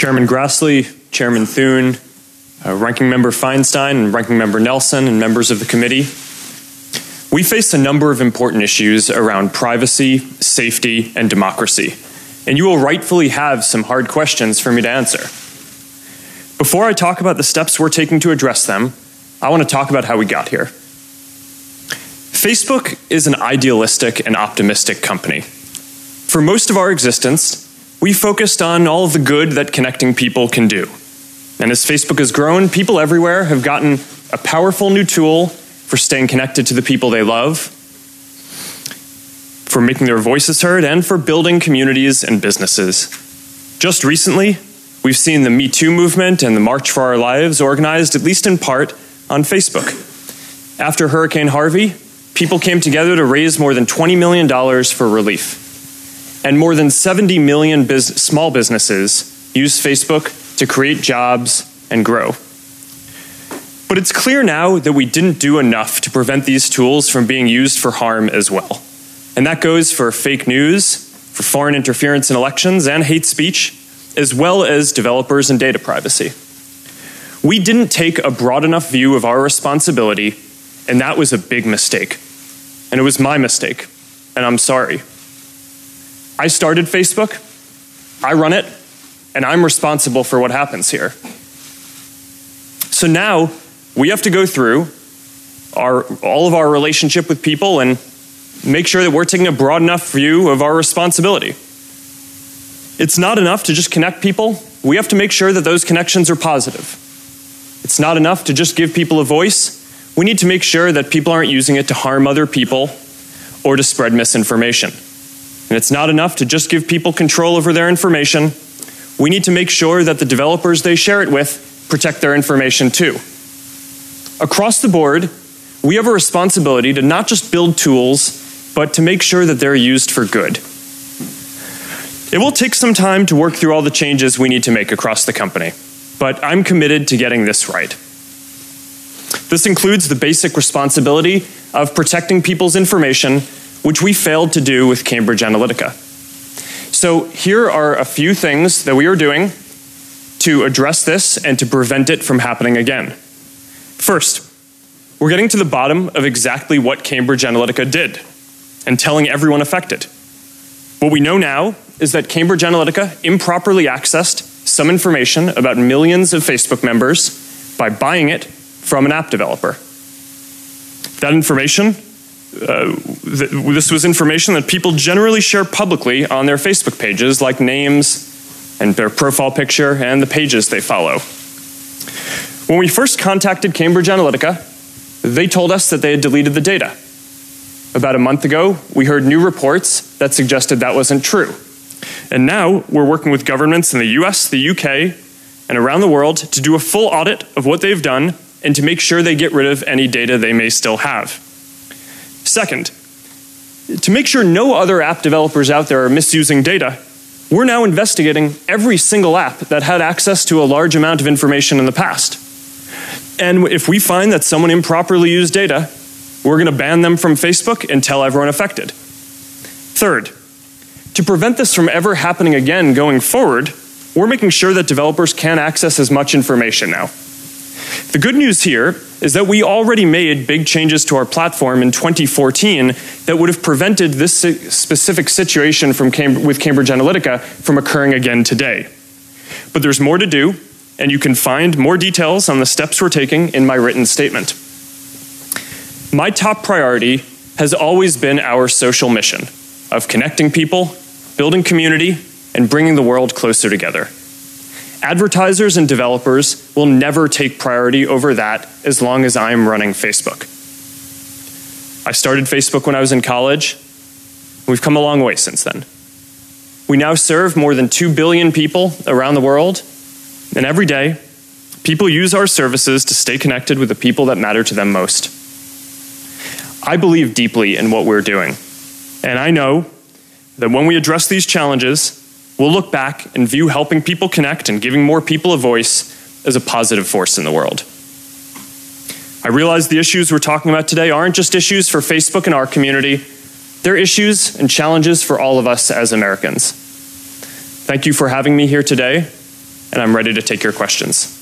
Chairman Grassley, Chairman Thune, uh, Ranking Member Feinstein, and Ranking Member Nelson, and members of the committee. We face a number of important issues around privacy, safety, and democracy, and you will rightfully have some hard questions for me to answer. Before I talk about the steps we're taking to address them, I want to talk about how we got here. Facebook is an idealistic and optimistic company. For most of our existence, we focused on all of the good that connecting people can do. And as Facebook has grown, people everywhere have gotten a powerful new tool for staying connected to the people they love, for making their voices heard, and for building communities and businesses. Just recently, we've seen the Me Too movement and the March for Our Lives organized, at least in part, on Facebook. After Hurricane Harvey, people came together to raise more than $20 million for relief. And more than 70 million small businesses use Facebook to create jobs and grow. But it's clear now that we didn't do enough to prevent these tools from being used for harm as well. And that goes for fake news, for foreign interference in elections, and hate speech, as well as developers and data privacy. We didn't take a broad enough view of our responsibility, and that was a big mistake. And it was my mistake, and I'm sorry. I started Facebook, I run it, and I'm responsible for what happens here. So now we have to go through our, all of our relationship with people and make sure that we're taking a broad enough view of our responsibility. It's not enough to just connect people. We have to make sure that those connections are positive. It's not enough to just give people a voice. We need to make sure that people aren't using it to harm other people or to spread misinformation. And it's not enough to just give people control over their information. We need to make sure that the developers they share it with protect their information too. Across the board, we have a responsibility to not just build tools, but to make sure that they're used for good. It will take some time to work through all the changes we need to make across the company, but I'm committed to getting this right. This includes the basic responsibility of protecting people's information, which we failed to do with Cambridge Analytica. So, here are a few things that we are doing to address this and to prevent it from happening again. First, we're getting to the bottom of exactly what Cambridge Analytica did and telling everyone affected. What we know now is that Cambridge Analytica improperly accessed some information about millions of Facebook members by buying it from an app developer. That information, uh, th- this was information that people generally share publicly on their Facebook pages, like names and their profile picture and the pages they follow. When we first contacted Cambridge Analytica, they told us that they had deleted the data. About a month ago, we heard new reports that suggested that wasn't true. And now we're working with governments in the US, the UK, and around the world to do a full audit of what they've done and to make sure they get rid of any data they may still have. Second, to make sure no other app developers out there are misusing data, we're now investigating every single app that had access to a large amount of information in the past. And if we find that someone improperly used data, we're going to ban them from Facebook and tell everyone affected. Third, to prevent this from ever happening again going forward, we're making sure that developers can access as much information now. The good news here is that we already made big changes to our platform in 2014 that would have prevented this specific situation from Cam- with Cambridge Analytica from occurring again today. But there's more to do, and you can find more details on the steps we're taking in my written statement. My top priority has always been our social mission of connecting people, building community, and bringing the world closer together. Advertisers and developers will never take priority over that as long as I'm running Facebook. I started Facebook when I was in college. We've come a long way since then. We now serve more than 2 billion people around the world and every day, people use our services to stay connected with the people that matter to them most. I believe deeply in what we're doing. And I know that when we address these challenges, we'll look back and view helping people connect and giving more people a voice as a positive force in the world. I realize the issues we're talking about today aren't just issues for Facebook and our community, they're issues and challenges for all of us as Americans. Thank you for having me here today, and I'm ready to take your questions.